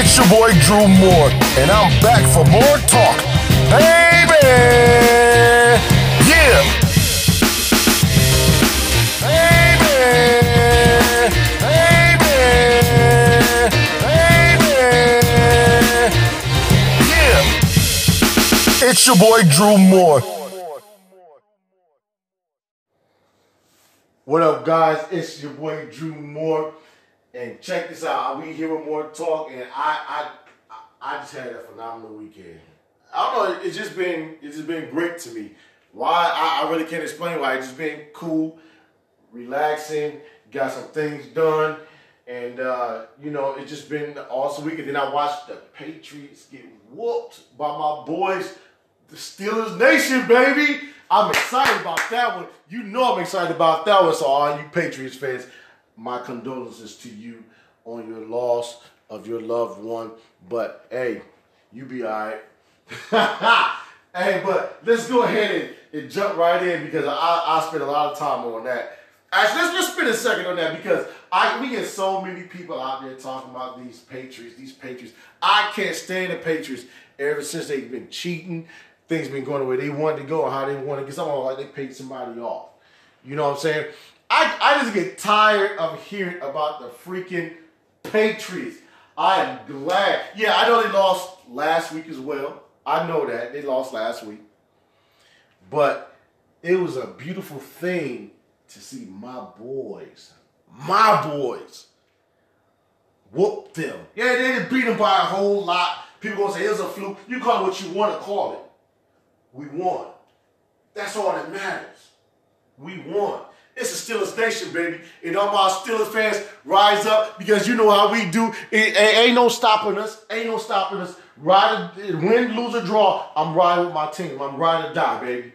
It's your boy Drew Moore, and I'm back for more talk. Baby! Yeah! Baby! Baby! Baby! Yeah! It's your boy Drew Moore. What up, guys? It's your boy Drew Moore, and check this out. We here with more talk, and I, I, I just had a phenomenal weekend. I don't know. It's just been, it's just been great to me. Why? I, I really can't explain why. It's just been cool, relaxing. Got some things done, and uh, you know, it's just been an awesome weekend. Then I watched the Patriots get whooped by my boys, the Steelers Nation, baby. I'm excited about that one. You know I'm excited about that one. So all you Patriots fans, my condolences to you on your loss of your loved one. But hey, you be alright. hey, but let's go ahead and, and jump right in because I, I spent a lot of time on that. Actually, let's just spend a second on that because I we get so many people out there talking about these Patriots, these Patriots. I can't stand the Patriots ever since they've been cheating. Things been going the way they wanted to go how they want to get someone like they paid somebody off. You know what I'm saying? I, I just get tired of hearing about the freaking Patriots. I am glad. Yeah, I know they lost last week as well. I know that. They lost last week. But it was a beautiful thing to see my boys, my boys, whoop them. Yeah, they didn't beat them by a whole lot. People gonna say it was a fluke. You call it what you want to call it. We won. That's all that matters. We won. It's a Steelers nation, baby. And all my Steelers fans, rise up because you know how we do. It, ain't no stopping us. Ain't no stopping us. Ride, win, lose, or draw. I'm riding with my team. I'm ride or die, baby.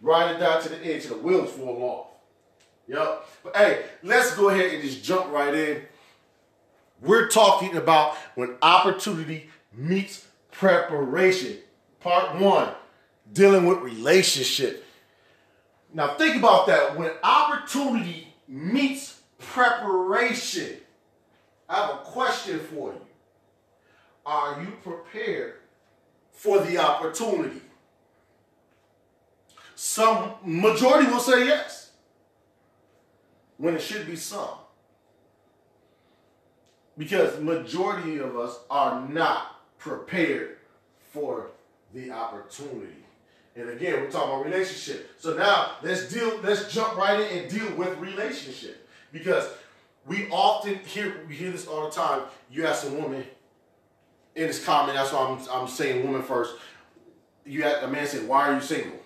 Ride or die to the edge the wheels fall off. Yep. But hey, let's go ahead and just jump right in. We're talking about when opportunity meets preparation. Part one, dealing with relationship. Now think about that. When opportunity meets preparation, I have a question for you. Are you prepared for the opportunity? Some majority will say yes. When it should be some. Because majority of us are not prepared for the opportunity. And again, we're talking about relationship. So now let's deal, let's jump right in and deal with relationship. Because we often hear we hear this all the time. You ask a woman in this comment, that's why I'm I'm saying woman first. You ask a man say, Why are you single?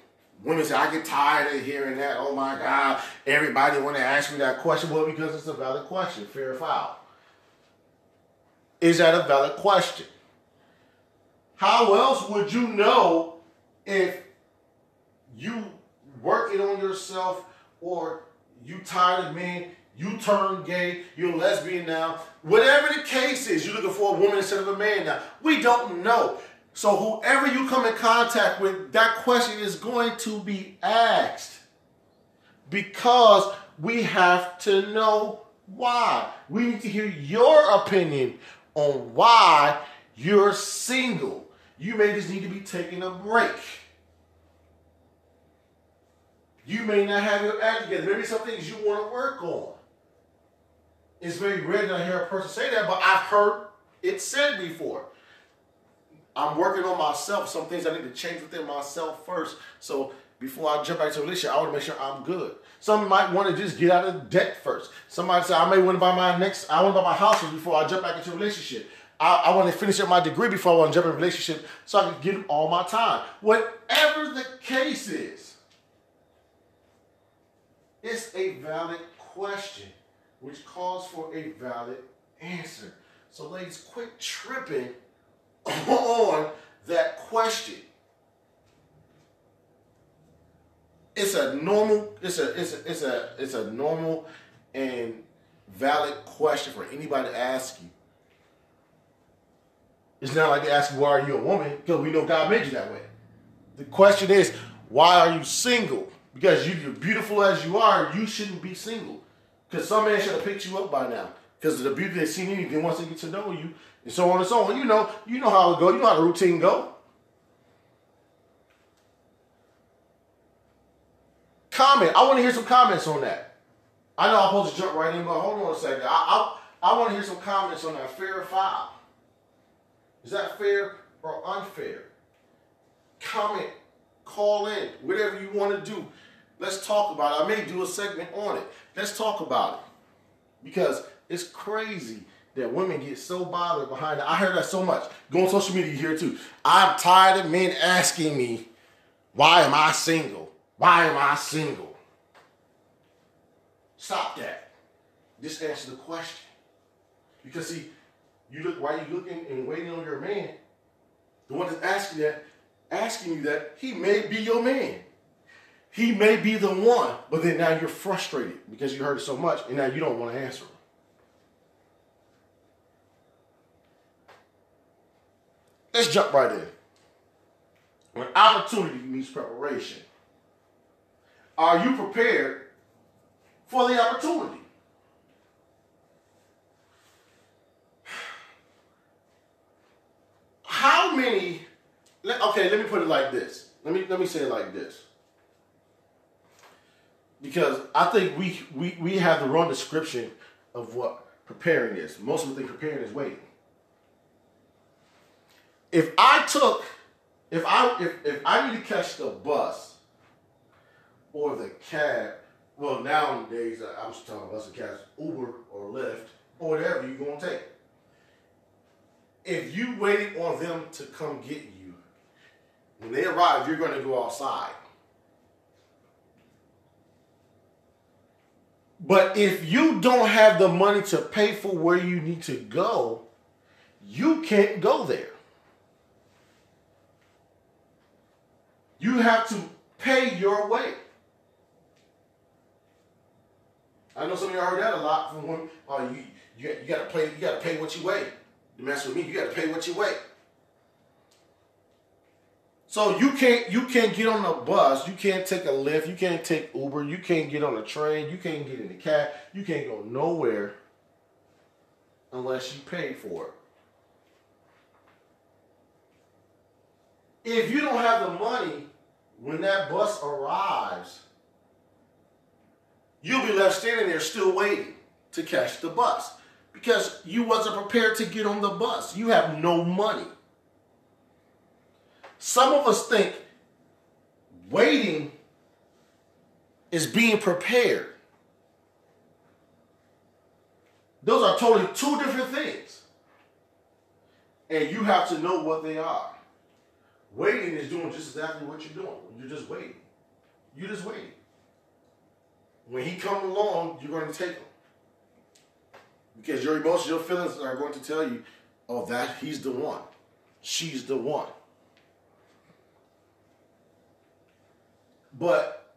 Women say, I get tired of hearing that. Oh my God, everybody want to ask me that question. Well, because it's a valid question, fair or foul. Is that a valid question? How else would you know if you working on yourself or you tired of men, you turn gay, you're lesbian now, whatever the case is, you're looking for a woman instead of a man now. We don't know. So whoever you come in contact with, that question is going to be asked because we have to know why. We need to hear your opinion on why you're single. You may just need to be taking a break. You may not have your act together. Maybe some things you want to work on. It's very rare that I hear a person say that, but I've heard it said before. I'm working on myself. Some things I need to change within myself first. So before I jump back to a relationship, I want to make sure I'm good. Some might want to just get out of debt first. Somebody say I may want to buy my next, I want to buy my house before I jump back into a relationship. I, I want to finish up my degree before I want to jump in a relationship so I can give all my time. Whatever the case is, it's a valid question, which calls for a valid answer. So, ladies, quit tripping on that question. It's a normal, it's a it's a it's a it's a normal and valid question for anybody to ask you. It's not like they ask you, why are you a woman? Because we know God made you that way. The question is, why are you single? Because you, you're beautiful as you are, you shouldn't be single. Because some man should have picked you up by now. because of the beauty they see in you. Then once they get to know you, and so on and so on, you know, you know how it go. You know how the routine go. Comment. I want to hear some comments on that. I know I'm supposed to jump right in, but hold on a second. I I, I want to hear some comments on that fair or foul. Is that fair or unfair? Comment, call in, whatever you want to do. Let's talk about it. I may do a segment on it. Let's talk about it. Because it's crazy that women get so bothered behind it. I heard that so much. Go on social media you here too. I'm tired of men asking me, why am I single? Why am I single? Stop that. Just answer the question. Because see, you look while you looking and waiting on your man, the one that's asking that, asking you that, he may be your man. He may be the one, but then now you're frustrated because you heard it so much and now you don't want to answer him. Let's jump right in. When opportunity meets preparation, are you prepared for the opportunity? How many? Okay, let me put it like this. Let me let me say it like this. Because I think we we, we have the wrong description of what preparing is. Most of the think preparing is waiting. If I took, if I if, if I need to catch the bus or the cab, well nowadays I'm just talking bus and cabs, Uber or Lyft or whatever you're gonna take. If you waiting on them to come get you, when they arrive, you're gonna go outside. But if you don't have the money to pay for where you need to go, you can't go there. You have to pay your way. I know some of y'all heard that a lot from women. Oh, you you, you got to pay you got to pay what you weigh. To mess with me, you got to pay what you weigh. So you can't you can't get on a bus, you can't take a Lyft, you can't take Uber, you can't get on a train, you can't get in a cab, you can't go nowhere unless you pay for it. If you don't have the money when that bus arrives, you'll be left standing there still waiting to catch the bus because you wasn't prepared to get on the bus. You have no money. Some of us think waiting is being prepared. Those are totally two different things. And you have to know what they are. Waiting is doing just exactly what you're doing. You're just waiting. You're just waiting. When he comes along, you're going to take him. Because your emotions, your feelings are going to tell you, oh, that he's the one. She's the one. But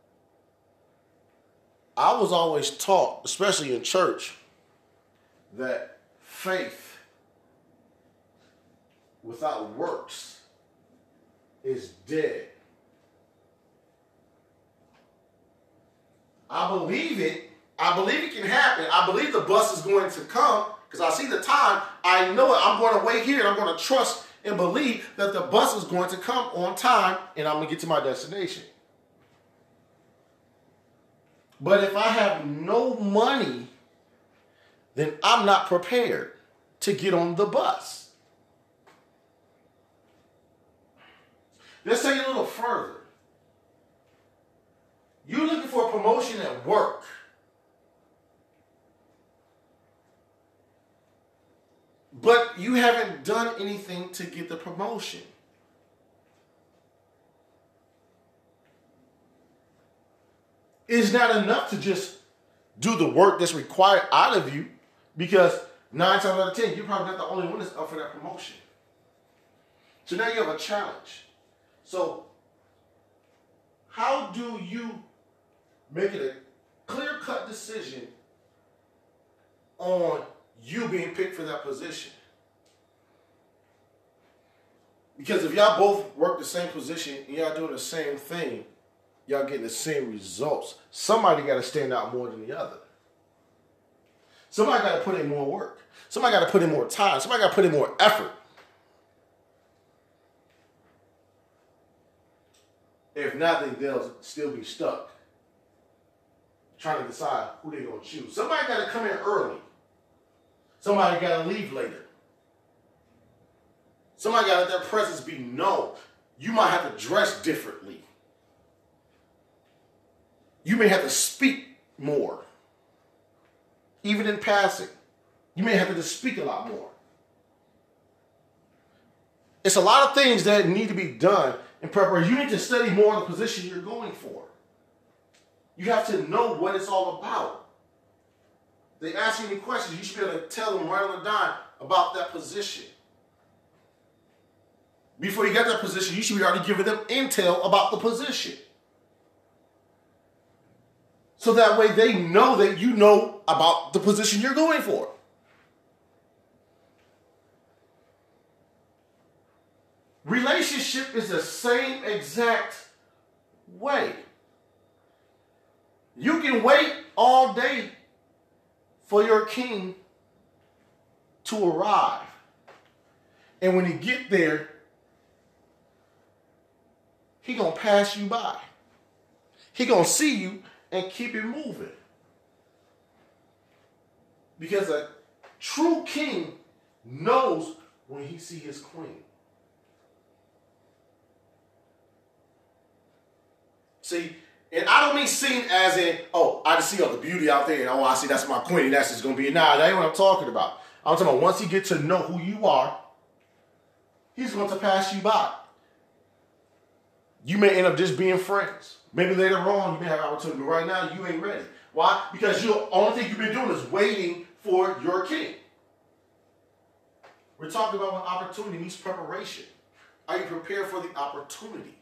I was always taught, especially in church, that faith without works is dead. I believe it. I believe it can happen. I believe the bus is going to come because I see the time. I know it. I'm going to wait here. And I'm going to trust and believe that the bus is going to come on time and I'm going to get to my destination. But if I have no money, then I'm not prepared to get on the bus. Let's take a little further. You're looking for a promotion at work. But you haven't done anything to get the promotion. It's not enough to just do the work that's required out of you because nine times out of ten, you're probably not the only one that's up for that promotion. So now you have a challenge. So, how do you make it a clear cut decision on you being picked for that position? Because if y'all both work the same position and y'all doing the same thing, y'all getting the same results. Somebody got to stand out more than the other. Somebody got to put in more work. Somebody got to put in more time. Somebody got to put in more effort. If nothing, they'll still be stuck trying to decide who they're going to choose. Somebody got to come in early. Somebody got to leave later. Somebody got to let their presence be known. You might have to dress differently. You may have to speak more. Even in passing. You may have to speak a lot more. It's a lot of things that need to be done in preparation. You need to study more of the position you're going for. You have to know what it's all about. They ask you any questions, you should be able to tell them right on the dime about that position. Before you get that position, you should be already giving them intel about the position. So that way they know that you know about the position you're going for. Relationship is the same exact way. You can wait all day for your king to arrive. And when he get there, he going to pass you by. He going to see you and keep it moving. Because a true king knows when he see his queen. See, and I don't mean seen as in, oh, I just see all the beauty out there, and oh, I see that's my queen, and that's just gonna be nah, that ain't what I'm talking about. I'm talking about once he gets to know who you are, he's going to pass you by. You may end up just being friends. Maybe later on you may have opportunity, but right now you ain't ready. Why? Because you only thing you've been doing is waiting for your king. We're talking about when opportunity means preparation. Are you prepared for the opportunity?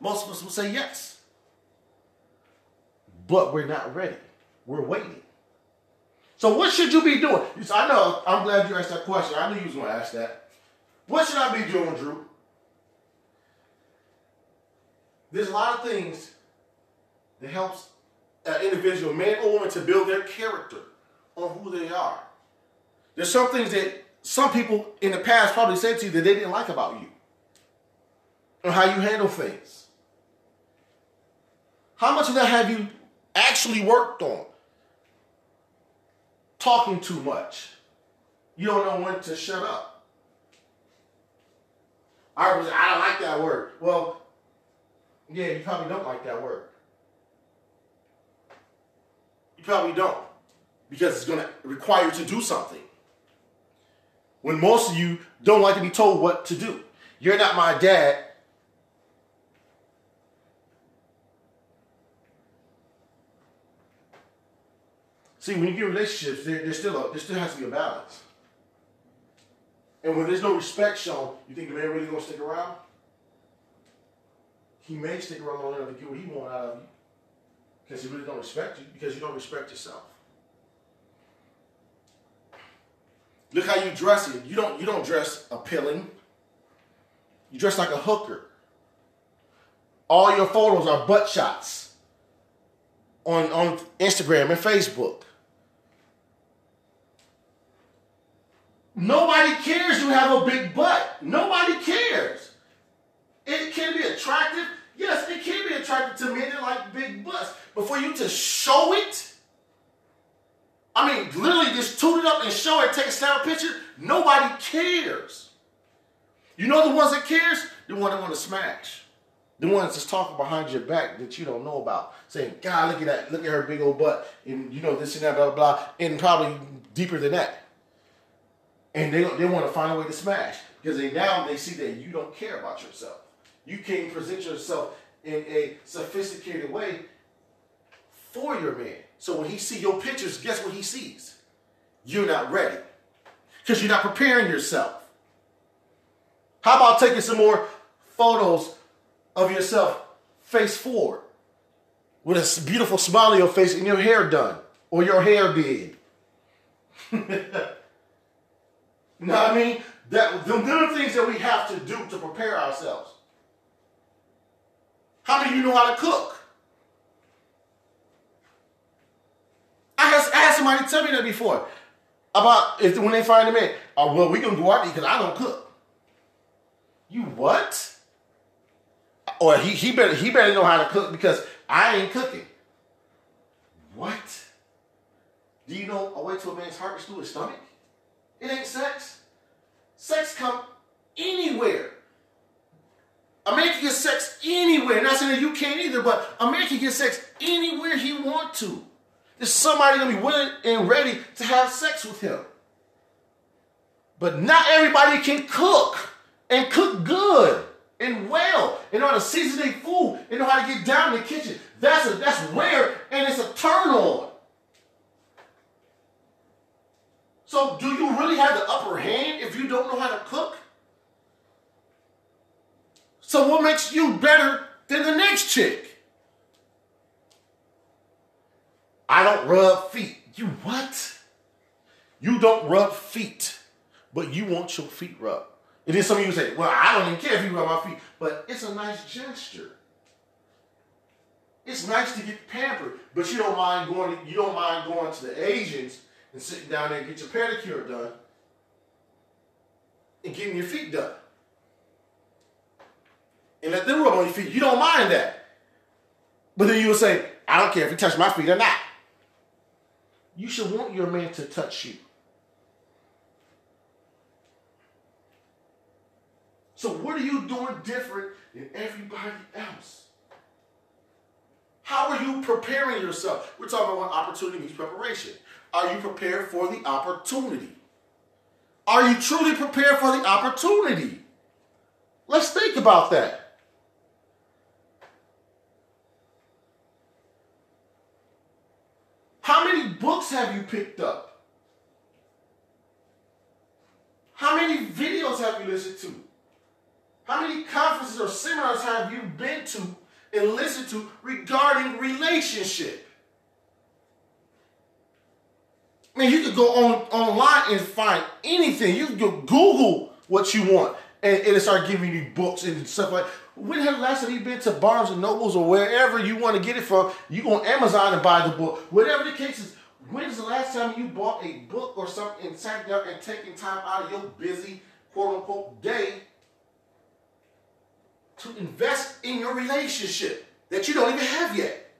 Most of us will say yes. But we're not ready. We're waiting. So what should you be doing? I know, I'm glad you asked that question. I knew you was going to ask that. What should I be doing, Drew? There's a lot of things that helps an individual, man or woman, to build their character on who they are. There's some things that some people in the past probably said to you that they didn't like about you. Or how you handle things. How much of that have you actually worked on? Talking too much. You don't know when to shut up. I was I don't like that word. Well, yeah, you probably don't like that word. You probably don't. Because it's going to require you to do something. When most of you don't like to be told what to do. You're not my dad. See, when you get relationships, there, there's still a, there still has to be a balance. And when there's no respect shown, you think the man really gonna stick around? He may stick around long enough to get what he wants out of you. Because he really don't respect you, because you don't respect yourself. Look how you dress it. You don't you don't dress appealing. You dress like a hooker. All your photos are butt shots on, on Instagram and Facebook. Nobody cares you have a big butt. Nobody cares. It can be attractive. Yes, it can be attractive to men that like big butts. But for you to show it, I mean, literally just toot it up and show it, take a snap picture, nobody cares. You know the ones that cares? The one that want to smash. The ones that's talking behind your back that you don't know about. Saying, God, look at that, look at her big old butt. And you know, this and that, blah, blah, blah. And probably deeper than that. And they, they want to find a way to smash. Because they now they see that you don't care about yourself. You can't present yourself in a sophisticated way for your man. So when he see your pictures, guess what he sees? You're not ready. Because you're not preparing yourself. How about taking some more photos of yourself face forward with a beautiful smile on your face and your hair done or your hair did? you know what I mean? That them, them are things that we have to do to prepare ourselves. How do you know how to cook? I has asked somebody tell me that before about if when they find a man. Oh well, we gonna go out because I don't cook. You what? Or he he better he better know how to cook because I ain't cooking. What? Do you know a way to a man's heart is through his stomach? It ain't sex. Sex come anywhere. A man can get sex anywhere. Not saying that you can't either, but a man can get sex anywhere he want to. There's somebody gonna be willing and ready to have sex with him. But not everybody can cook and cook good and well and know how to season their food and know how to get down in the kitchen. That's a that's rare and it's a turn on. So do you really have the upper hand if you don't know how to cook? So what makes you better than the next chick? I don't rub feet. You what? You don't rub feet, but you want your feet rubbed. And then some of you say, well, I don't even care if you rub my feet, but it's a nice gesture. It's nice to get pampered, but you don't mind going. You don't mind going to the Asians and sitting down there and get your pedicure done and getting your feet done and let them rub on your feet. You don't mind that. But then you will say, I don't care if he touch my feet or not. You should want your man to touch you. So what are you doing different than everybody else? How are you preparing yourself? We're talking about opportunity means preparation. Are you prepared for the opportunity? Are you truly prepared for the opportunity? Let's think about that. How many books have you picked up? How many videos have you listened to? How many conferences or seminars have you been to and listened to regarding relationship? I mean, you could go on online and find anything. You can Google what you want, and it'll start giving you books and stuff like. When the last time you been to Barnes and Nobles or wherever you want to get it from? You go on Amazon and buy the book. Whatever the case is, when's the last time you bought a book or something and sat down and taking time out of your busy quote unquote day to invest in your relationship that you don't even have yet?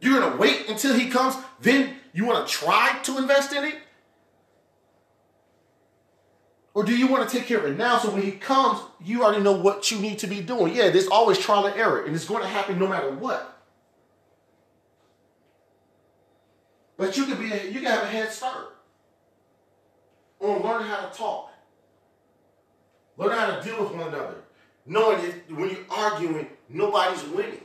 You're gonna wait until he comes, then you wanna try to invest in it? Or do you want to take care of it now so when he comes, you already know what you need to be doing? Yeah, there's always trial and error, and it's going to happen no matter what. But you can be a, you can have a head start on learning how to talk. Learn how to deal with one another. Knowing that when you're arguing, nobody's winning.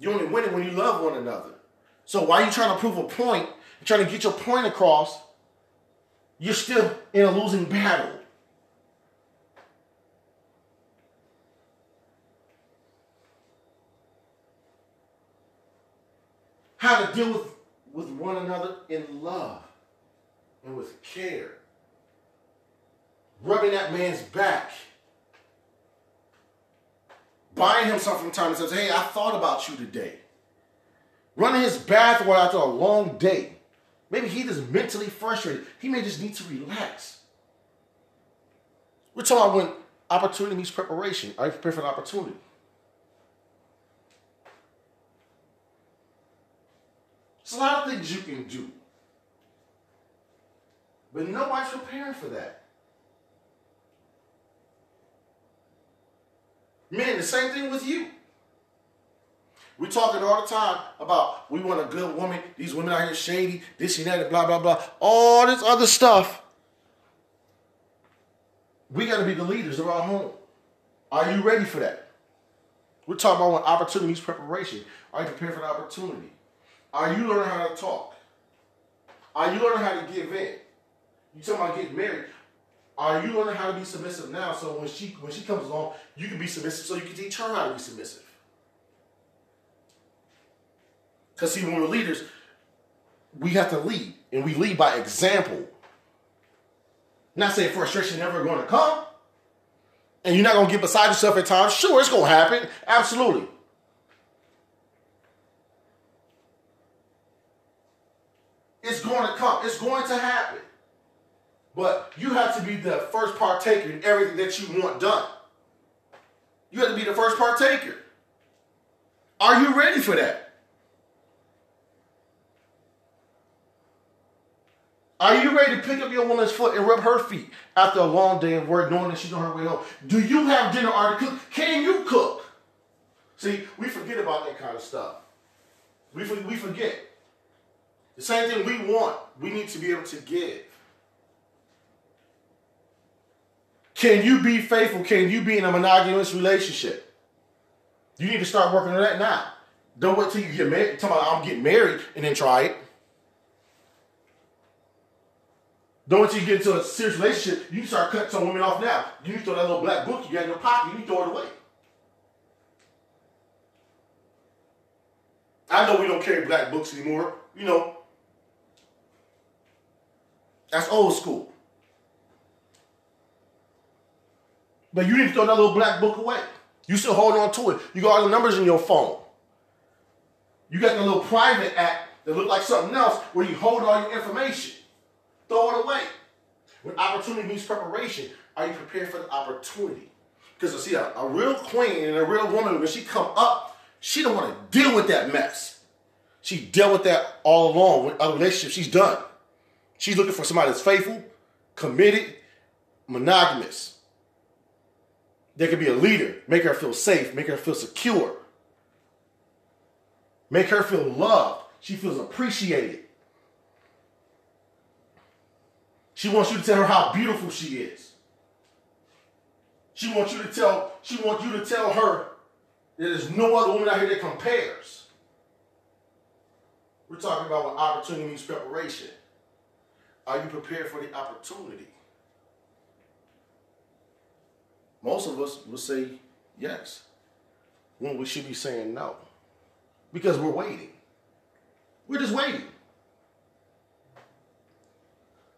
You're only winning when you love one another. So why are you trying to prove a point, trying to get your point across you're still in a losing battle. How to deal with, with one another in love and with care. Rubbing that man's back. Buying him something from time to time. Hey, I thought about you today. Running his bath after a long day. Maybe he is mentally frustrated. He may just need to relax. We're talking about when opportunity meets preparation. Are you prepared for an opportunity? There's a lot of things you can do. But nobody's preparing for that. Man, the same thing with you. We're talking all the time about we want a good woman. These women out here shady, this and that, blah, blah, blah. All this other stuff. We got to be the leaders of our home. Are you ready for that? We're talking about opportunities preparation. Are you prepared for the opportunity? Are you learning how to talk? Are you learning how to give in? You talking about getting married? Are you learning how to be submissive now? So when she when she comes along, you can be submissive. So you can teach her how to be submissive. Because see, when we're leaders, we have to lead, and we lead by example. Not saying frustration never going to come, and you're not going to get beside yourself at times. Sure, it's going to happen. Absolutely. It's going to come. It's going to happen. But you have to be the first partaker in everything that you want done. You have to be the first partaker. Are you ready for that? Are you ready to pick up your woman's foot and rub her feet after a long day of work, knowing that she's on her way home? Do you have dinner already cooked? Can you cook? See, we forget about that kind of stuff. We, we forget. The same thing we want, we need to be able to give. Can you be faithful? Can you be in a monogamous relationship? You need to start working on that now. Don't wait till you get married. Talk about I'm getting married and then try it. Don't wait till you get into a serious relationship. You start cutting some women off now. You need to throw that little black book you got in your pocket. You need to throw it away. I know we don't carry black books anymore. You know, that's old school. But you need to throw that little black book away. You still hold on to it. You got all the numbers in your phone. You got the little private app that look like something else where you hold all your information. Throw it away. When opportunity means preparation, are you prepared for the opportunity? Because see a, a real queen and a real woman, when she come up, she don't want to deal with that mess. She dealt with that all along with other relationships she's done. She's looking for somebody that's faithful, committed, monogamous. There could be a leader, make her feel safe, make her feel secure, make her feel loved. She feels appreciated. She wants you to tell her how beautiful she is. She wants you to tell, she wants you to tell her that there's no other woman out here that compares. We're talking about what opportunity means preparation. Are you prepared for the opportunity? Most of us will say yes when we should be saying no because we're waiting. We're just waiting.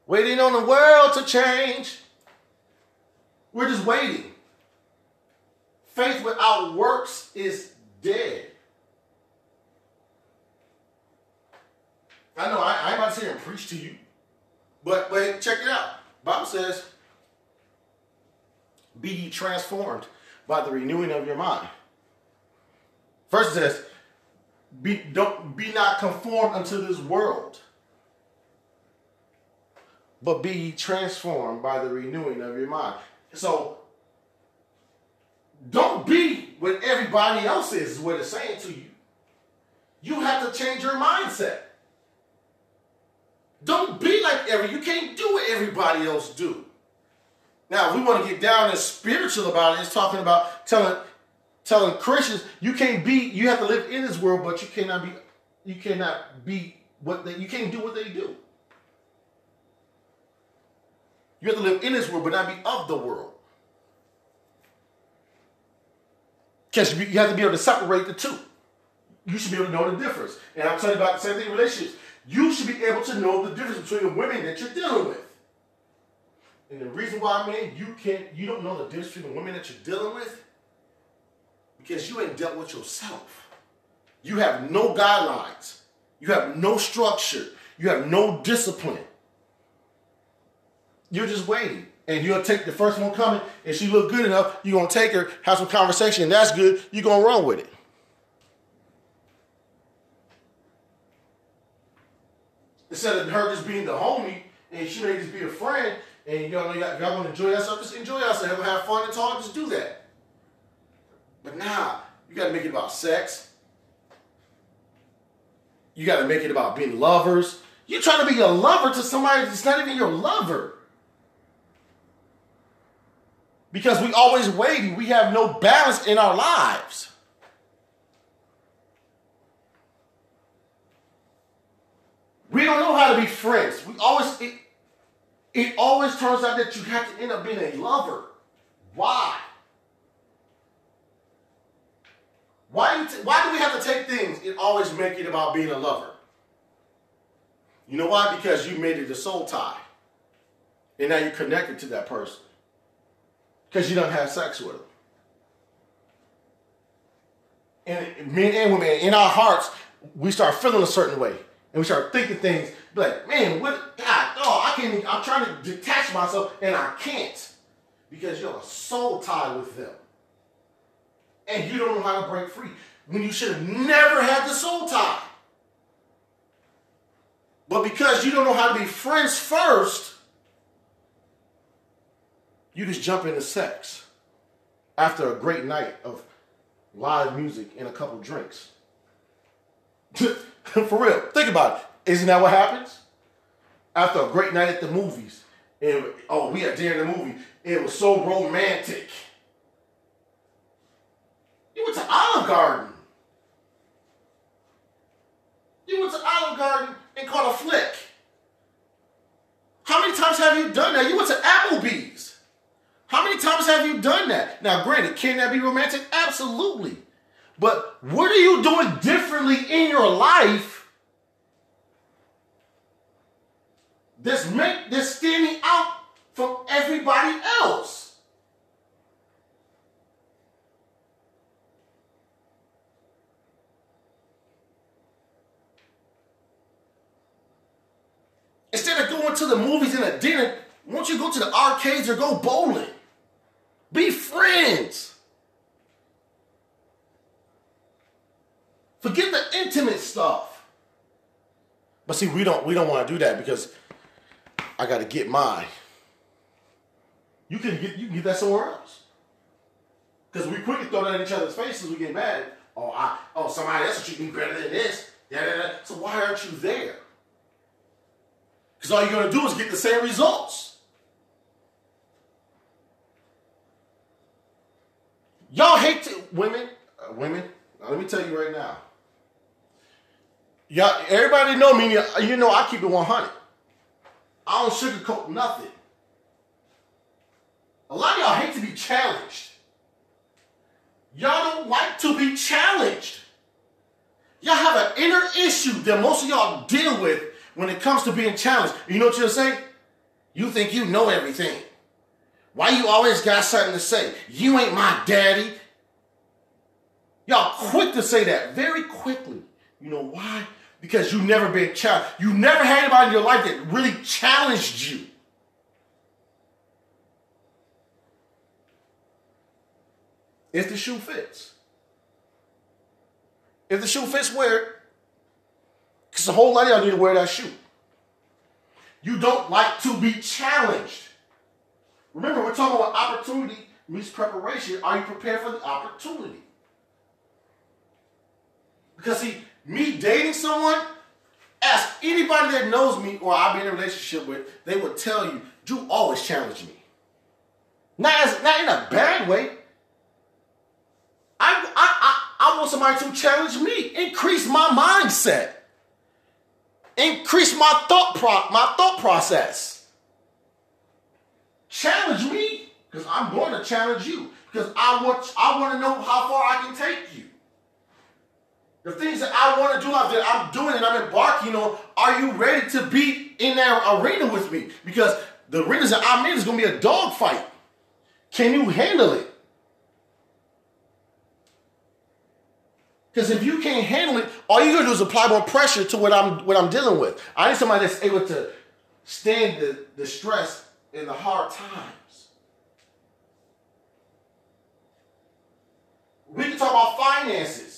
Waiting on the world to change. We're just waiting. Faith without works is dead. I know I, I ain't about to sit here and preach to you, but but check it out. Bible says, "Be ye transformed by the renewing of your mind." First says, "Be don't be not conformed unto this world." but be transformed by the renewing of your mind. So don't be what everybody else is, is what it's saying to you. You have to change your mindset. Don't be like every, you can't do what everybody else do. Now, if we want to get down and spiritual about it, it's talking about telling telling Christians you can't be, you have to live in this world, but you cannot be, you cannot be what they, you can't do what they do. You have to live in this world, but not be of the world. Because you have to be able to separate the two. You should be able to know the difference. And I'm telling you about the same thing in relationships. You should be able to know the difference between the women that you're dealing with. And the reason why, man, you can't, you don't know the difference between the women that you're dealing with, because you ain't dealt with yourself. You have no guidelines. You have no structure. You have no discipline. You're just waiting. And you'll take the first one coming, and she look good enough, you're gonna take her, have some conversation, and that's good, you're gonna run with it. Instead of her just being the homie, and she may just be a friend, and y'all, y'all, y'all want to enjoy yourself, just enjoy yourself, have fun and talk, just do that. But now, you gotta make it about sex. You gotta make it about being lovers. You're trying to be a lover to somebody that's not even your lover. Because we always waiting. We have no balance in our lives. We don't know how to be friends. We always it, it always turns out that you have to end up being a lover. Why? Why, do why do we have to take things and always make it about being a lover? You know why? Because you made it a soul tie. And now you're connected to that person because you don't have sex with them. And men and women, in our hearts, we start feeling a certain way. And we start thinking things like, man, what? God, oh, I can't. I'm trying to detach myself, and I can't because you're soul tie with them, and you don't know how to break free. When you should have never had the soul tie, but because you don't know how to be friends first, you just jump into sex after a great night of live music and a couple drinks. For real, think about it. Isn't that what happens? After a great night at the movies, and oh, we dinner in the movie. It was so romantic. You went to Olive Garden. You went to Olive Garden and caught a flick. How many times have you done that? You went to Applebee's. How many times have you done that? Now, granted, can that be romantic? Absolutely. But what are you doing differently in your life that's make that's standing out from everybody else? Instead of going to the movies and a dinner, why don't you go to the arcades or go bowling? Be friends. Forget the intimate stuff. But see, we don't we don't want to do that because I got to get mine. You can get you can get that somewhere else. Because we quickly throw that in each other's faces. We get mad. Oh, I oh somebody else treat me better than this. Da. So why aren't you there? Because all you're gonna do is get the same results. Y'all hate to women, uh, women. Now, let me tell you right now. Y'all, everybody know me. You know I keep it 100. I don't sugarcoat nothing. A lot of y'all hate to be challenged. Y'all don't like to be challenged. Y'all have an inner issue that most of y'all deal with when it comes to being challenged. You know what you're saying? You think you know everything. Why you always got something to say? You ain't my daddy. Y'all quick to say that very quickly. You know why? Because you've never been challenged. You never had anybody in your life that really challenged you. If the shoe fits. If the shoe fits, wear it. Because a whole lot of y'all need to wear that shoe. You don't like to be challenged. Remember, we're talking about opportunity meets preparation. Are you prepared for the opportunity? Because see, me dating someone, ask anybody that knows me or I've been in a relationship with, they will tell you, Drew always challenge me. Not, as, not in a bad way. I, I, I, I want somebody to challenge me, increase my mindset, increase my thought pro, my thought process. Challenge me, because I'm going to challenge you. Because I want I want to know how far I can take you. The things that I want to do I'm doing and I'm embarking on. Are you ready to be in that arena with me? Because the arenas that I'm in is going to be a dogfight. Can you handle it? Because if you can't handle it, all you're gonna do is apply more pressure to what I'm what I'm dealing with. I need somebody that's able to stand the, the stress in the hard times. We can talk about finances.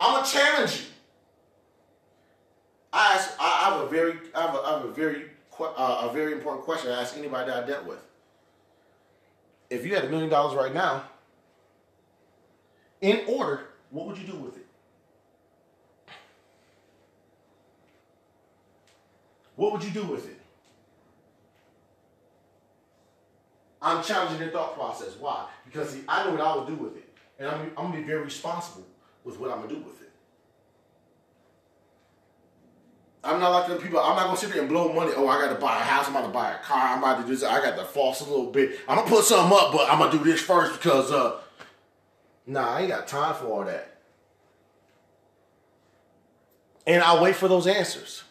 I'm gonna challenge you. I ask. I have a very, I have a, I have a very, uh, a very important question I ask anybody that I dealt with. If you had a million dollars right now, in order, what would you do with it? What would you do with it? I'm challenging their thought process. Why? Because see, I know what I would do with it. And I'm, I'm gonna be very responsible with what I'm gonna do with it. I'm not like the people, I'm not gonna sit there and blow money. Oh, I gotta buy a house, I'm about to buy a car, I'm about to do this, I got to false a little bit. I'm gonna put something up, but I'm gonna do this first because uh nah, I ain't got time for all that. And I'll wait for those answers.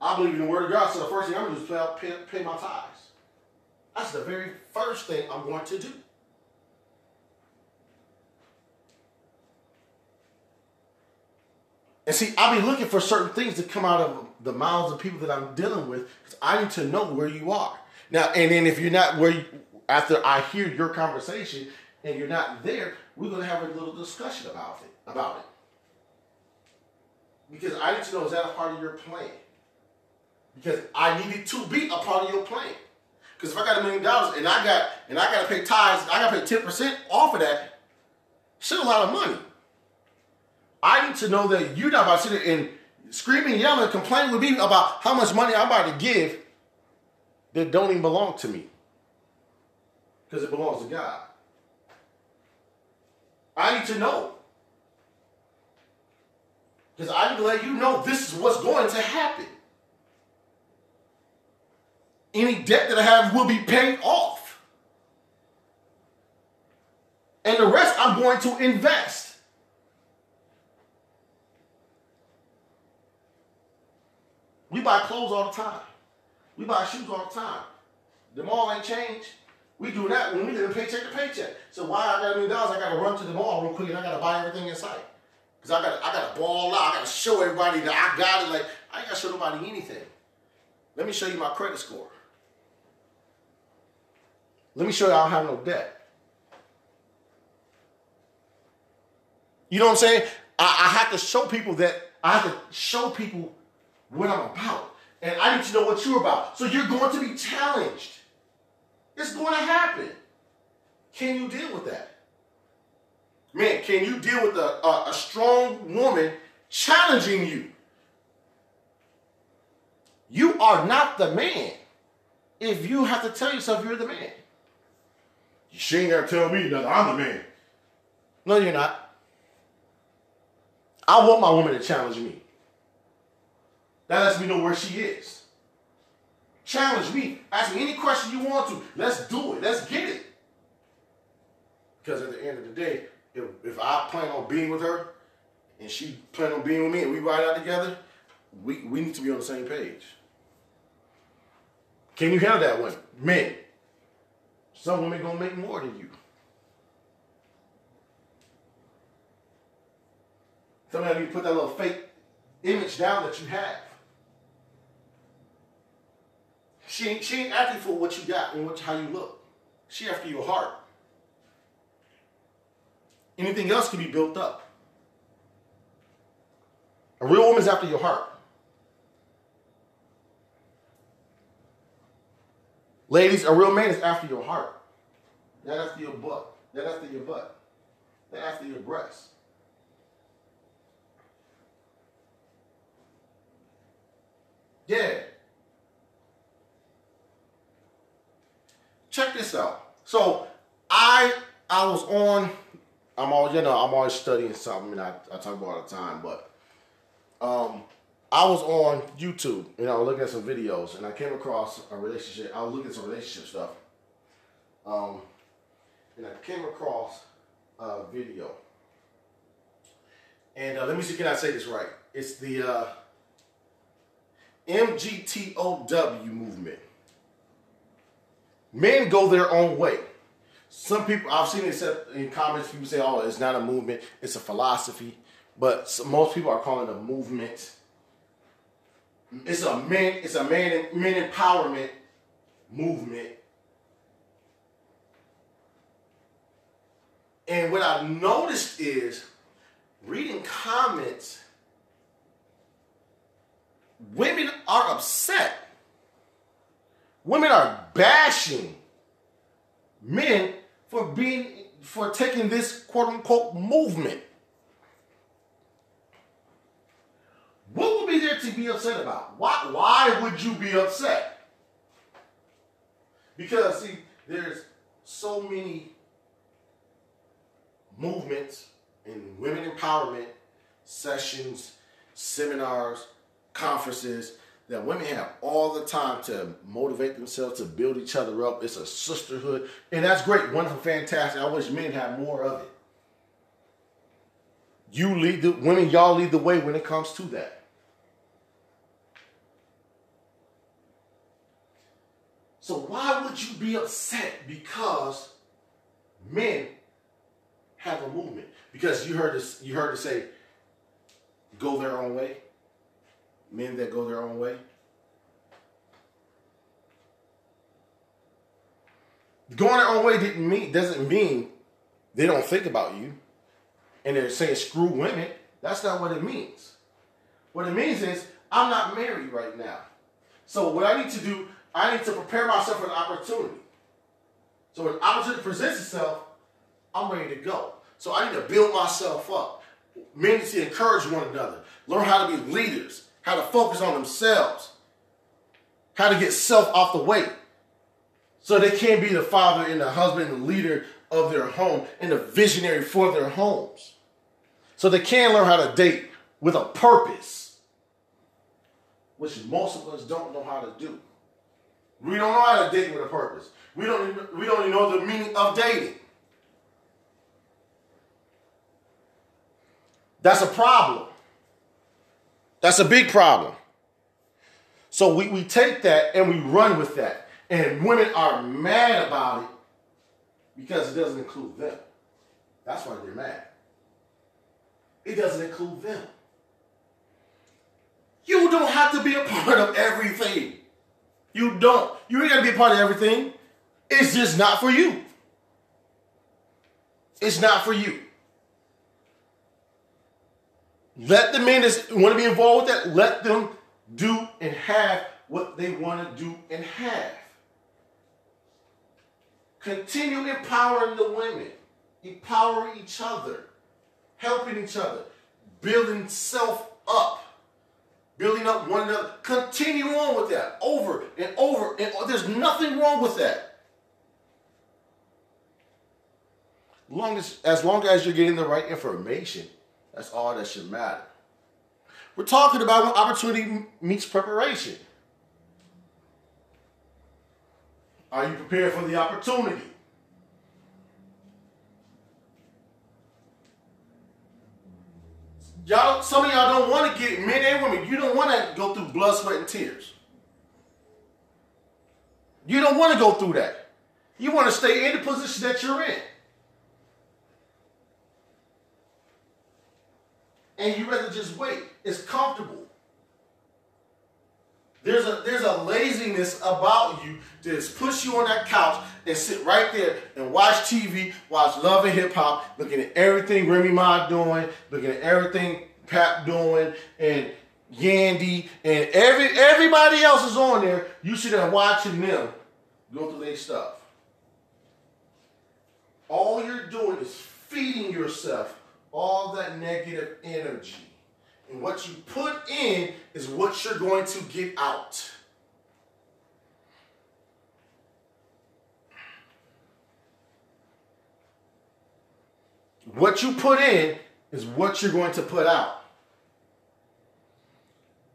I believe in the word of God, so the first thing I'm gonna do is pay, pay, pay my tithes. That's the very first thing I'm going to do. And see, I'll be looking for certain things to come out of the mouths of people that I'm dealing with because I need to know where you are. Now, and then if you're not where you, after I hear your conversation and you're not there, we're going to have a little discussion about it. About it. Because I need to know is that a part of your plan? Because I need it to be a part of your plan. Because if I got a million dollars and I got and I gotta pay tithes, I gotta pay ten percent off of that. Still a lot of money. I need to know that you're not about to sit there and screaming, yelling, complaining with me about how much money I'm about to give that don't even belong to me. Because it belongs to God. I need to know. Because I need to let you know this is what's going to happen. Any debt that I have will be paid off. And the rest I'm going to invest. We buy clothes all the time. We buy shoes all the time. The mall ain't changed. We do that when we live paycheck to paycheck. So why I got a million dollars, I gotta run to the mall real quick and I gotta buy everything in sight. Cause I gotta I gotta ball out. I gotta show everybody that I got it. Like I ain't gotta show nobody anything. Let me show you my credit score. Let me show you I don't have no debt. You know what I'm saying? I, I have to show people that I have to show people what I'm about. And I need to know what you're about. So you're going to be challenged. It's going to happen. Can you deal with that? Man, can you deal with a, a, a strong woman challenging you? You are not the man if you have to tell yourself you're the man. She ain't gotta tell me nothing. I'm the man. No, you're not. I want my woman to challenge me. That lets me know where she is. Challenge me. Ask me any question you want to. Let's do it. Let's get it. Because at the end of the day, if, if I plan on being with her and she plan on being with me and we ride out together, we, we need to be on the same page. Can you handle that one? Men. Some women gonna make more than you. Sometimes you put that little fake image down that you have. She ain't, she ain't after for what you got and what, how you look. She after your heart. Anything else can be built up. A real woman's after your heart. Ladies, a real man is after your heart. Not after your butt. Not after your butt. Not after your breasts. Yeah. Check this out. So I I was on I'm all you know, I'm always studying something and I, I talk about all the time, but um I was on YouTube, and I was looking at some videos, and I came across a relationship. I was looking at some relationship stuff, um, and I came across a video. And uh, let me see, can I say this right? It's the uh, MGTOW movement. Men go their own way. Some people, I've seen it in comments, people say, oh, it's not a movement, it's a philosophy. But most people are calling it a movement it's a men, it's a man men empowerment movement. And what I've noticed is reading comments, women are upset. Women are bashing men for being for taking this quote unquote movement. What would be to be upset about? Why, why would you be upset? Because, see, there's so many movements and women empowerment sessions, seminars, conferences that women have all the time to motivate themselves to build each other up. It's a sisterhood, and that's great, wonderful, fantastic. I wish men had more of it. You lead the women, y'all lead the way when it comes to that. So why would you be upset because men have a movement? Because you heard this, you heard it say, go their own way, men that go their own way. Going their own way didn't mean doesn't mean they don't think about you and they're saying screw women. That's not what it means. What it means is I'm not married right now. So what I need to do, I need to prepare myself for an opportunity. So when opportunity presents itself, I'm ready to go. So I need to build myself up. Men need to encourage one another. Learn how to be leaders, how to focus on themselves, how to get self off the way. So they can be the father and the husband and the leader of their home and the visionary for their homes. So they can learn how to date with a purpose, which most of us don't know how to do. We don't know how to date with a purpose. We don't even, we don't even know the meaning of dating. That's a problem. That's a big problem. So we, we take that and we run with that. And women are mad about it because it doesn't include them. That's why they're mad. It doesn't include them. You don't have to be a part of everything. You don't. You ain't got to be a part of everything. It's just not for you. It's not for you. Let the men that want to be involved with that, let them do and have what they want to do and have. Continue empowering the women, empowering each other, helping each other, building self up, building up one another. Continue on with that over and over. And there's nothing wrong with that. Long as, as long as you're getting the right information, that's all that should matter. We're talking about when opportunity meets preparation. Are you prepared for the opportunity? Y'all, some of y'all don't want to get men and women. You don't want to go through blood, sweat, and tears. You don't want to go through that. You want to stay in the position that you're in. And you rather just wait. It's comfortable. There's a there's a laziness about you just push you on that couch and sit right there and watch TV, watch Love and Hip Hop, looking at everything Remy Ma doing, looking at everything Pap doing, and Yandy, and every everybody else is on there. You sit there watching them go through their stuff. All you're doing is feeding yourself all that negative energy. And what you put in is what you're going to get out. What you put in is what you're going to put out.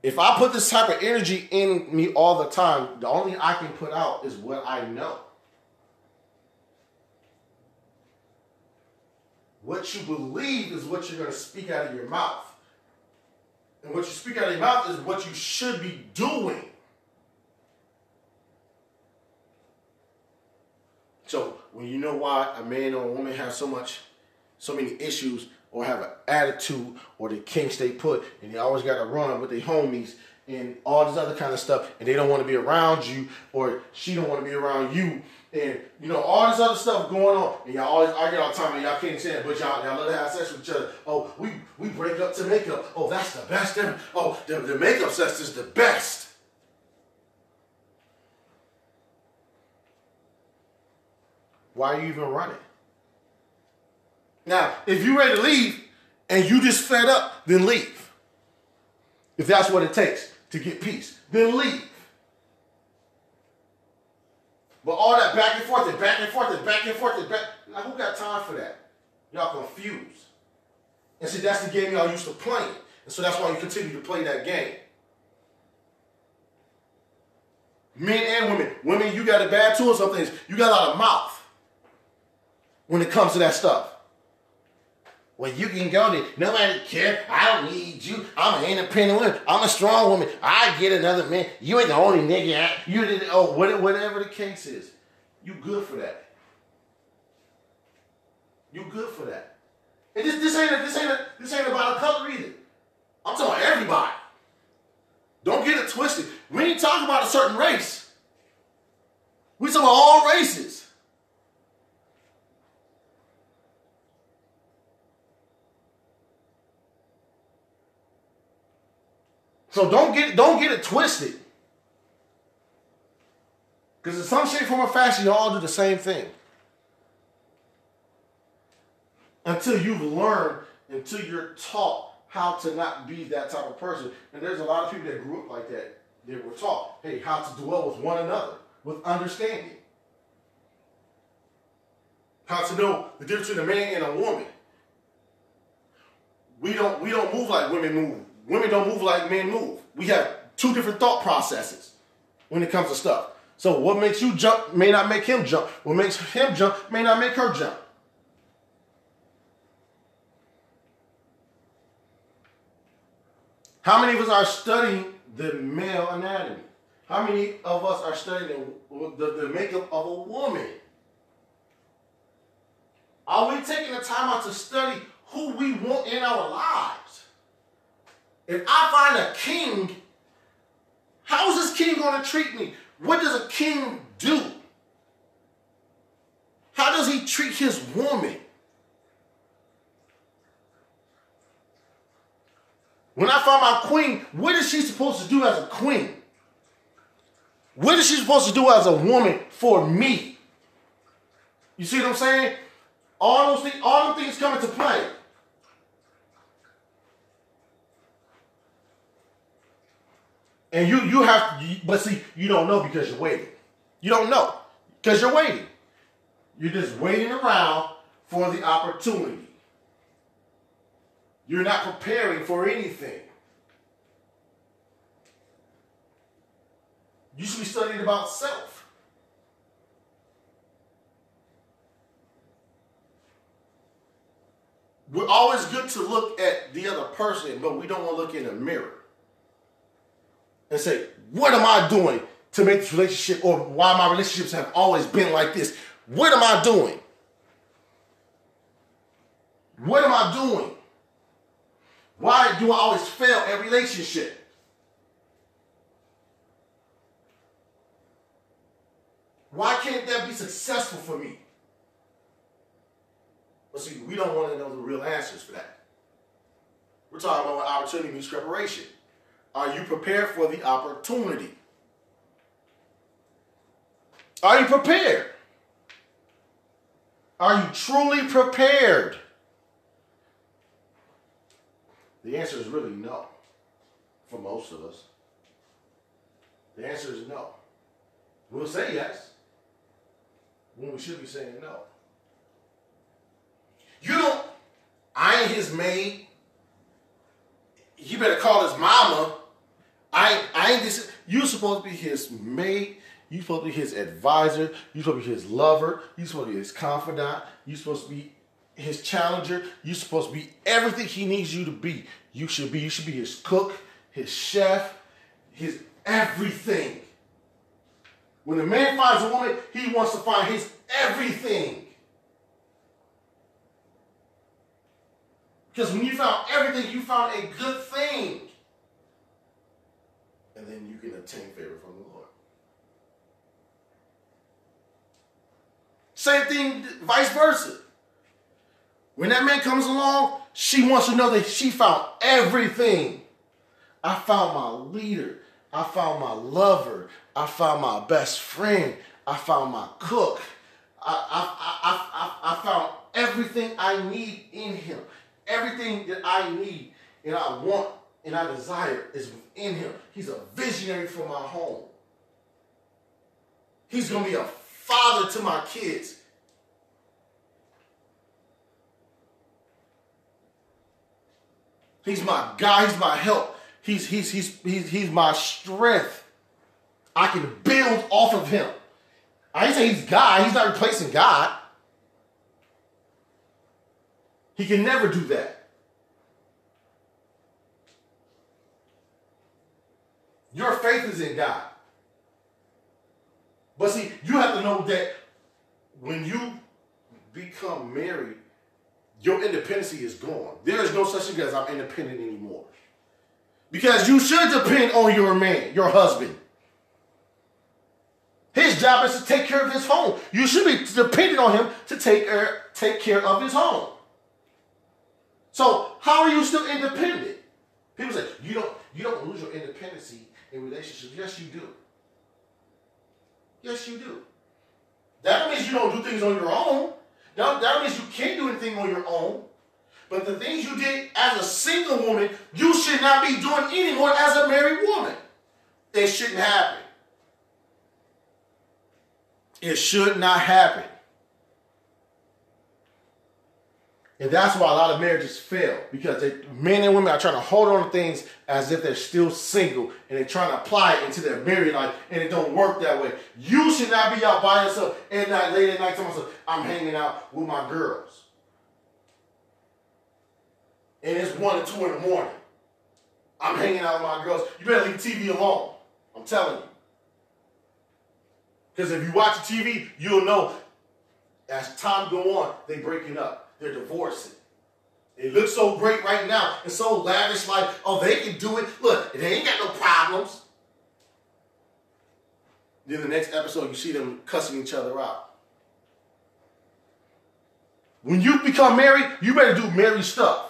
If I put this type of energy in me all the time, the only I can put out is what I know. What you believe is what you're going to speak out of your mouth. And what you speak out of your mouth is what you should be doing. So when you know why a man or a woman have so much, so many issues, or have an attitude, or the kinks they put, and they always got to run with their homies and all this other kind of stuff, and they don't want to be around you, or she don't want to be around you, and you know all this other stuff going on, and y'all always argue all the time, and y'all can't stand it, but y'all y'all love to have sex with each other. Oh, we we break up to make up. Oh, that's the best ever. Oh, the, the makeup sex is the best. Why are you even running? Now, if you're ready to leave and you just fed up, then leave. If that's what it takes to get peace, then leave. But all that back and forth and back and forth and back and forth and back. Now, who got time for that? Y'all confused. And see, that's the game y'all used to playing. And so that's why you continue to play that game. Men and women. Women, you got a bad tool some things. You got a lot of mouth when it comes to that stuff. Well, you can go there. Nobody care. I don't need you. I'm an independent woman. I'm a strong woman. I get another man. You ain't the only nigga. You did oh whatever the case is. You good for that. You good for that. And this this ain't a, this ain't a, this ain't about a color either. I'm talking everybody. Don't get it twisted. We ain't talking about a certain race. We talking about all races. So don't get don't get it twisted. Because in some shape, form, or fashion, you all do the same thing. Until you've learned, until you're taught how to not be that type of person. And there's a lot of people that grew up like that. They were taught, hey, how to dwell with one another, with understanding. How to know the difference between a man and a woman. We don't we don't move like women move. Women don't move like men move. We have two different thought processes when it comes to stuff. So what makes you jump may not make him jump. What makes him jump may not make her jump. How many of us are studying the male anatomy? How many of us are studying the, the, the makeup of a woman? Are we taking the time out to study who we want in our lives? If I find a king, how is this king going to treat me? What does a king do? How does he treat his woman? When I find my queen, what is she supposed to do as a queen? What is she supposed to do as a woman for me? You see what I'm saying? All those things, all those things come into play. And you you have but see, you don't know because you're waiting. You don't know because you're waiting. You're just waiting around for the opportunity. You're not preparing for anything. You should be studying about self. We're always good to look at the other person, but we don't want to look in the mirror and say, What am I doing to make this relationship, or why my relationships have always been like this? What am I doing? What am I doing? Why do I always fail at relationship? Why can't that be successful for me? But see, we don't want to know the real answers for that. We're talking about opportunity meets preparation. Are you prepared for the opportunity? Are you prepared? Are you truly prepared? The answer is really no for most of us. The answer is no. We'll say yes when we should be saying no. You don't, I ain't his maid. You better call his mama. I, I ain't this. You supposed to be his mate. You supposed to be his advisor. You supposed to be his lover. You supposed to be his confidant. You supposed to be his challenger. You're supposed to be everything he needs you to be. You should be. You should be his cook, his chef, his everything. When a man finds a woman, he wants to find his everything. Because when you found everything, you found a good thing. Can obtain favor from the Lord. Same thing, vice versa. When that man comes along, she wants to know that she found everything. I found my leader. I found my lover. I found my best friend. I found my cook. I, I, I, I, I found everything I need in him. Everything that I need and I want and I desire is within him. He's a visionary for my home. He's going to be a father to my kids. He's my guy. He's my help. He's, he's, he's, he's, he's my strength. I can build off of him. I ain't say he's God. He's not replacing God. He can never do that. Your faith is in God. But see, you have to know that when you become married, your independency is gone. There is no such thing as I'm independent anymore. Because you should depend on your man, your husband. His job is to take care of his home. You should be dependent on him to take care, take care of his home. So how are you still independent? People say you don't you don't lose your independency in relationships. Yes, you do. Yes, you do. That means you don't do things on your own. That, that means you can't do anything on your own. But the things you did as a single woman, you should not be doing anymore as a married woman. It shouldn't happen. It should not happen. And that's why a lot of marriages fail because they, men and women are trying to hold on to things as if they're still single and they're trying to apply it into their married life and it don't work that way. You should not be out by yourself at night, late at night, telling myself, I'm hanging out with my girls. And it's one or two in the morning. I'm hanging out with my girls. You better leave TV alone. I'm telling you. Because if you watch TV, you'll know as time go on, they breaking up. They're divorcing. It looks so great right now. It's so lavish, like, oh, they can do it. Look, they ain't got no problems. Then the next episode, you see them cussing each other out. When you become married, you better do married stuff.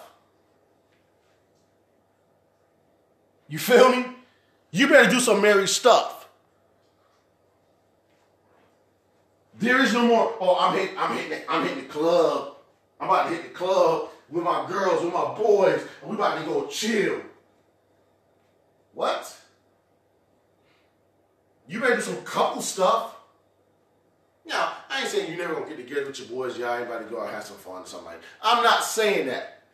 You feel me? You better do some married stuff. There is no more, oh, I'm hitting, I'm hitting, I'm hitting the club I'm about to hit the club with my girls, with my boys, and we about to go chill. What? You better do some couple stuff. Now, I ain't saying you never gonna get together with your boys, y'all ain't about to go out and have some fun or something like that. I'm not saying that.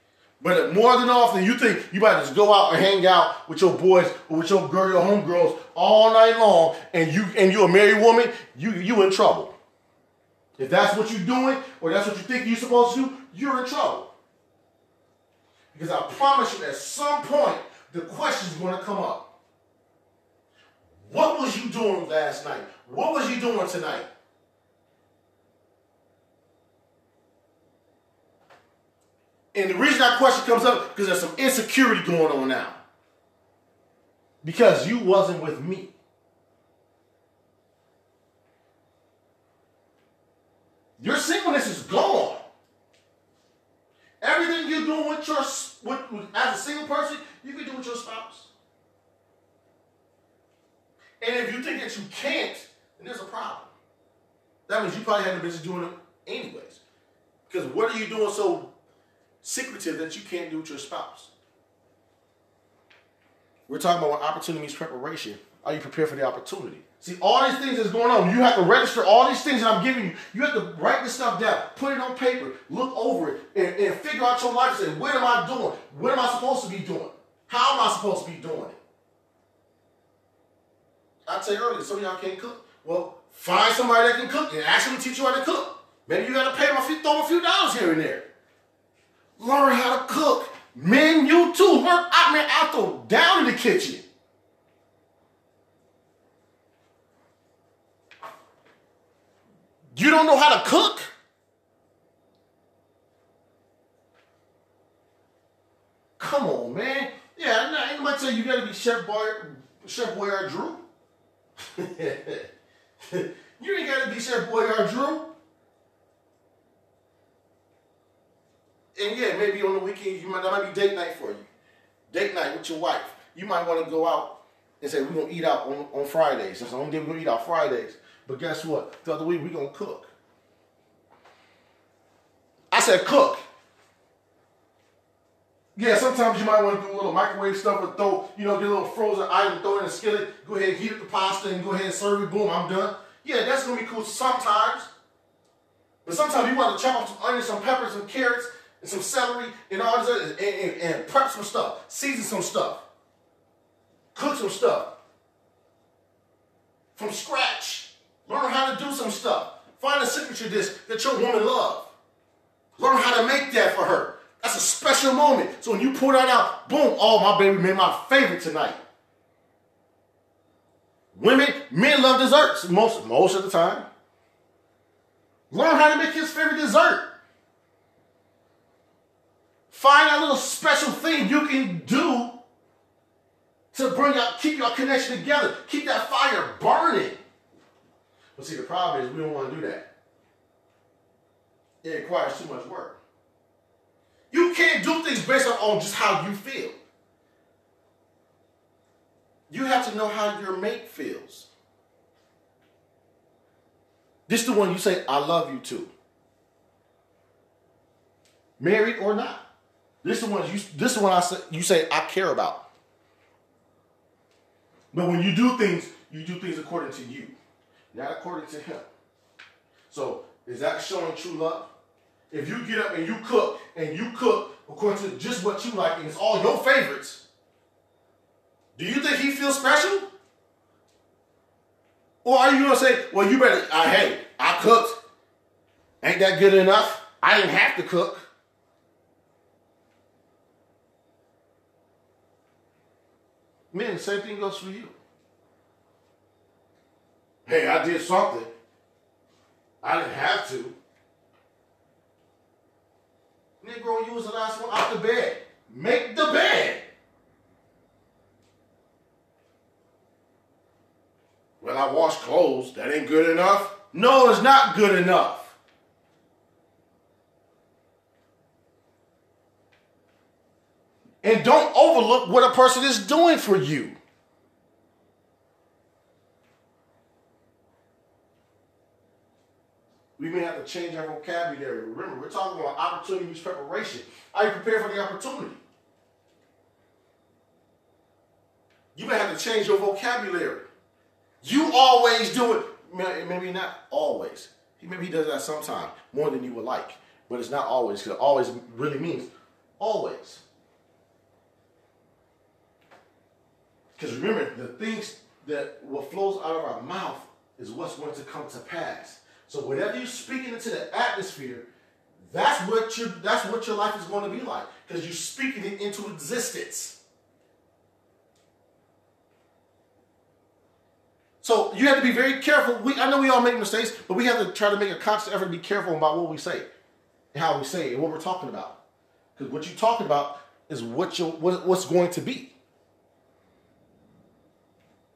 But more than often, you think you about to just go out and hang out with your boys or with your girl, your homegirls all night long, and you and you're a married woman, you you in trouble. If that's what you're doing, or that's what you think you're supposed to do, you're in trouble. Because I promise you, at some point, the question's going to come up. What was you doing last night? What was you doing tonight? And the reason that question comes up because there's some insecurity going on now. Because you wasn't with me. Your singleness is gone. Everything you're doing with your with, with, as a single person, you can do with your spouse. And if you think that you can't, then there's a problem. That means you probably haven't been doing it anyways. Because what are you doing so secretive that you can't do with your spouse? We're talking about opportunity opportunities preparation. Are you prepared for the opportunity? See, all these things that's going on, you have to register all these things that I'm giving you. You have to write this stuff down, put it on paper, look over it, and, and figure out your life and say, what am I doing? What am I supposed to be doing? How am I supposed to be doing it? I tell you earlier, some of y'all can't cook. Well, find somebody that can cook and actually teach you how to cook. Maybe you got to pay them a few, throw them a few dollars here and there. Learn how to cook. Men, you too. Learn, I mean, I throw down in the kitchen. You don't know how to cook? Come on, man. Yeah, nah, ain't nobody tell you you gotta be Chef Boy, Chef Boyardee Drew. you ain't gotta be Chef Boyardee Drew. And yeah, maybe on the weekend you might that might be date night for you. Date night with your wife. You might want to go out and say we're gonna eat out on, on Fridays. That's the only day we're gonna eat out Fridays. But guess what? The other week we're gonna cook. I said cook. Yeah, sometimes you might want to do a little microwave stuff or throw, you know, get a little frozen item, throw it in a skillet, go ahead, heat up the pasta, and go ahead and serve it. Boom, I'm done. Yeah, that's gonna be cool sometimes. But sometimes you want to chop up some onions, some peppers, some carrots, and some celery, and all this, and, and, and prep some stuff, season some stuff, cook some stuff from scratch. Learn how to do some stuff. Find a signature dish that your woman loves. Learn how to make that for her. That's a special moment. So when you pull that out, boom, oh, my baby made my favorite tonight. Women, men love desserts most, most of the time. Learn how to make his favorite dessert. Find a little special thing you can do to bring y'all, keep your connection together, keep that fire burning. But see, the problem is we don't want to do that. It requires too much work. You can't do things based on just how you feel. You have to know how your mate feels. This is the one you say, I love you to. Married or not. This is the one you this is the one I say you say I care about. But when you do things, you do things according to you, not according to him. So is that showing true love? If you get up and you cook and you cook according to just what you like and it's all your favorites, do you think he feels special? Or are you gonna say, well, you better, uh, hey, I cooked. Ain't that good enough? I didn't have to cook. The same thing goes for you. Hey, I did something. I didn't have to. Negro, you was the last one out the bed. Make the bed. Well, I wash clothes. That ain't good enough. No, it's not good enough. And don't overlook what a person is doing for you. We may have to change our vocabulary. Remember, we're talking about opportunity opportunities preparation. Are you prepared for the opportunity? You may have to change your vocabulary. You always do it. Maybe not always. Maybe he does that sometimes more than you would like. But it's not always, because always really means always. Because remember, the things that what flows out of our mouth is what's going to come to pass. So whatever you're speaking into the atmosphere, that's what your that's what your life is going to be like. Because you're speaking it into existence. So you have to be very careful. We, I know we all make mistakes, but we have to try to make a conscious effort to be careful about what we say, and how we say it, and what we're talking about. Because what you're talking about is what you what, what's going to be.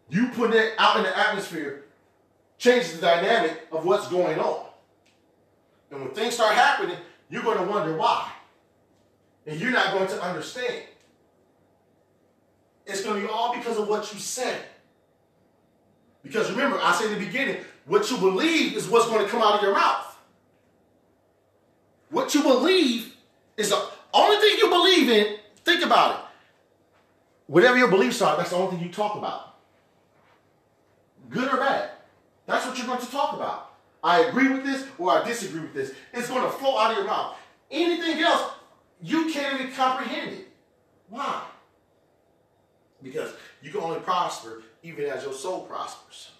You put it out in the atmosphere changes the dynamic of what's going on. And when things start happening, you're going to wonder why. And you're not going to understand. It's going to be all because of what you said. Because remember, I said in the beginning, what you believe is what's going to come out of your mouth. What you believe is the only thing you believe in. Think about it. Whatever your beliefs are, that's the only thing you talk about. Good or bad. You're going to talk about. I agree with this or I disagree with this. It's going to flow out of your mouth. Anything else, you can't even comprehend it. Why? Because you can only prosper even as your soul prospers.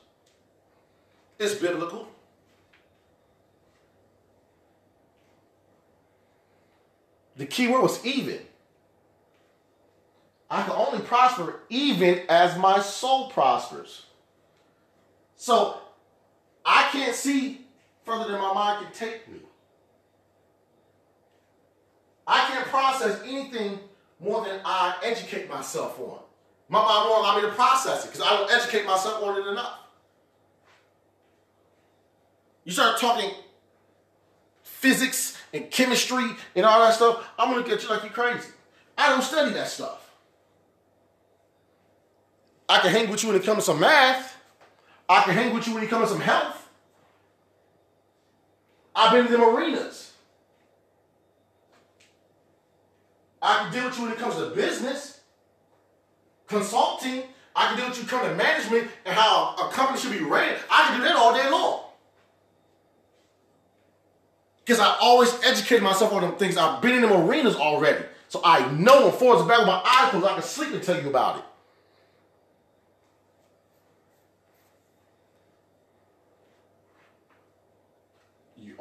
It's biblical. The key word was even. I can only prosper even as my soul prospers. So I can't see further than my mind can take me. I can't process anything more than I educate myself on. My mind won't allow me to process it because I don't educate myself on it enough. You start talking physics and chemistry and all that stuff, I'm gonna look at you like you're crazy. I don't study that stuff. I can hang with you when it comes to math. I can hang with you when it comes to some health. I've been in them arenas. I can deal with you when it comes to business, consulting. I can deal with you come to management and how a company should be ran. I can do that all day long. Because I always educate myself on them things. I've been in them arenas already. So I know them forwards and back of my eyes because I can sleep and tell you about it.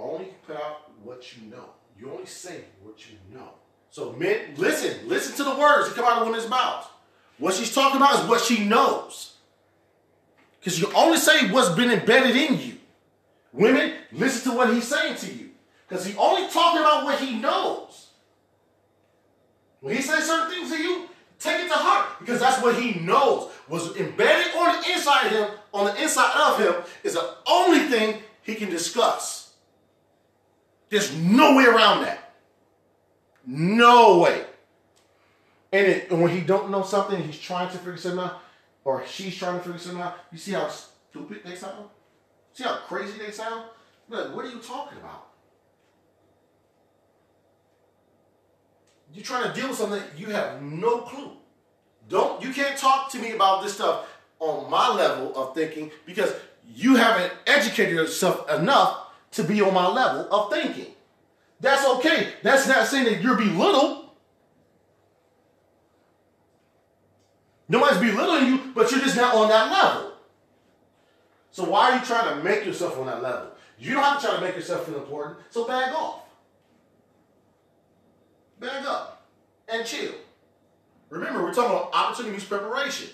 Only put out what you know. You only say what you know. So men, listen, listen to the words that come out of women's mouths. What she's talking about is what she knows. Because you only say what's been embedded in you. Women, listen to what he's saying to you. Because he only talking about what he knows. When he says certain things to you, Take it to heart because that's what he knows was embedded on the inside of him, on the inside of him, is the only thing he can discuss. There's no way around that. No way. And, it, and when he don't know something, he's trying to figure something out, or she's trying to figure something out. You see how stupid they sound? See how crazy they sound? Look, what are you talking about? You're trying to deal with something you have no clue. Don't you can't talk to me about this stuff on my level of thinking because you haven't educated yourself enough to be on my level of thinking. That's okay. That's not saying that you're belittled. Nobody's belittling you, but you're just not on that level. So why are you trying to make yourself on that level? You don't have to try to make yourself feel important, so back off. Back up and chill. Remember, we're talking about opportunity means preparation.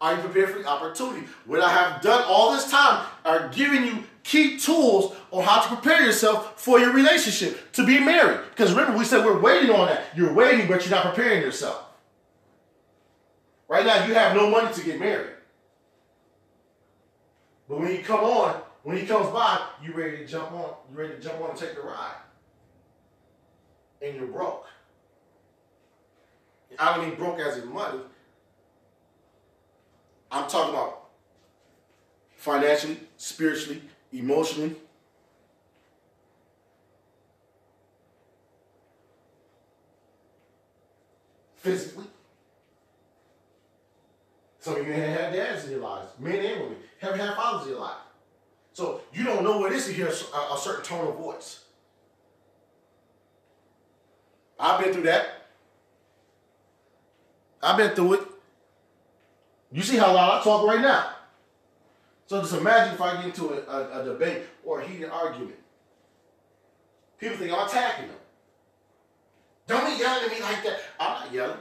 Are you prepared for the opportunity? What I have done all this time are giving you key tools on how to prepare yourself for your relationship, to be married. Because remember, we said we're waiting on that. You're waiting, but you're not preparing yourself. Right now, you have no money to get married. But when you come on, when he comes by, you ready to jump on, you ready to jump on and take the ride. And you're broke. I don't mean broke as in money. I'm talking about financially, spiritually, emotionally. Physically. Some of you have dads in your lives, men and women, haven't had fathers in your life. So you don't know what it is to hear a, a certain tone of voice. I've been through that. I've been through it. You see how loud I talk right now. So just imagine if I get into a, a, a debate or a heated argument. People think I'm attacking them. Don't be yelling at me like that. I'm not yelling.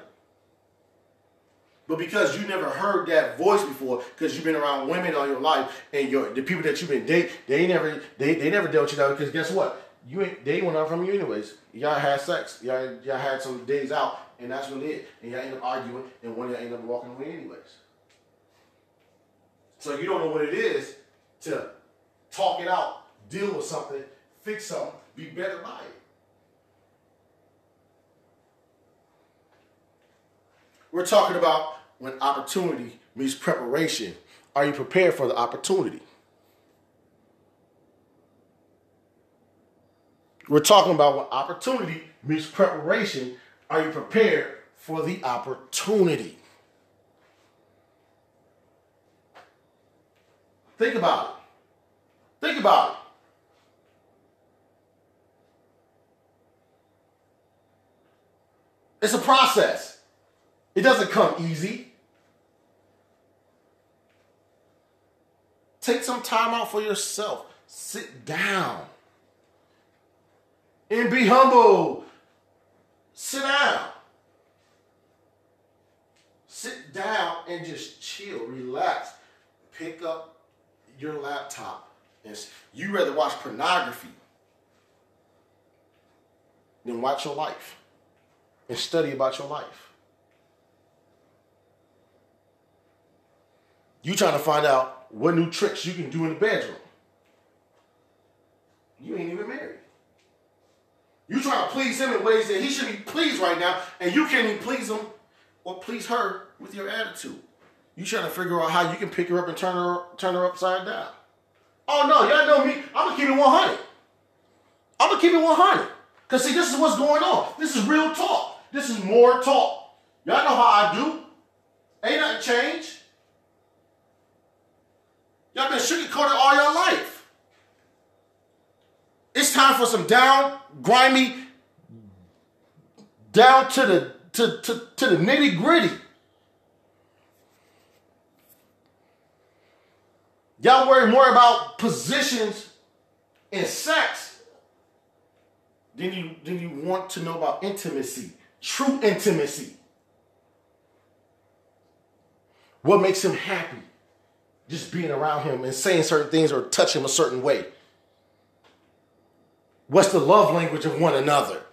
But because you never heard that voice before, because you've been around women all your life, and your the people that you've been dating, they never they, they never dealt you that because guess what? You ain't they went out from you anyways. Y'all had sex. Y'all y'all had some days out, and that's what it is. And y'all end up arguing, and one of y'all end up walking away anyways. So you don't know what it is to talk it out, deal with something, fix something, be better by it. We're talking about when opportunity meets preparation. Are you prepared for the opportunity? We're talking about when opportunity meets preparation. Are you prepared for the opportunity? Think about it. Think about it. It's a process. It doesn't come easy. Take some time out for yourself. Sit down. And be humble. Sit down. Sit down and just chill, relax. Pick up your laptop. And you rather watch pornography than watch your life and study about your life. You trying to find out what new tricks you can do in the bedroom. You ain't even married. You trying to please him in ways that he should be pleased right now, and you can't even please him or please her with your attitude. You trying to figure out how you can pick her up and turn her turn her upside down. Oh no, y'all know me. I'm gonna keep it 100. I'm gonna keep it 100. Cause see, this is what's going on. This is real talk. This is more talk. Y'all know how I do. Ain't nothing changed. Y'all been sugarcoated all your life. It's time for some down, grimy, down to the to, to, to the nitty gritty. Y'all worry more about positions and sex than you than you want to know about intimacy, true intimacy. What makes him happy? Just being around him and saying certain things or touch him a certain way. What's the love language of one another?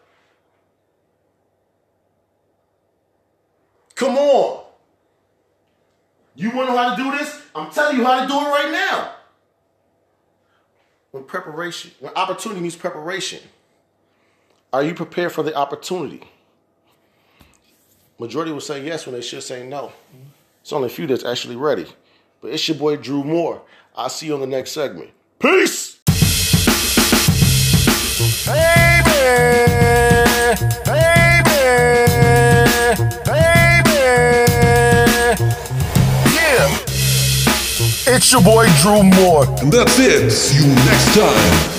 Come on. You want to know how to do this? I'm telling you how to do it right now. When preparation, when opportunity means preparation, are you prepared for the opportunity? Majority will say yes when they should say no. It's only a few that's actually ready. But it's your boy Drew Moore. I'll see you on the next segment. Peace! Baby, It's your boy Drew Moore. And that's it. See you next time.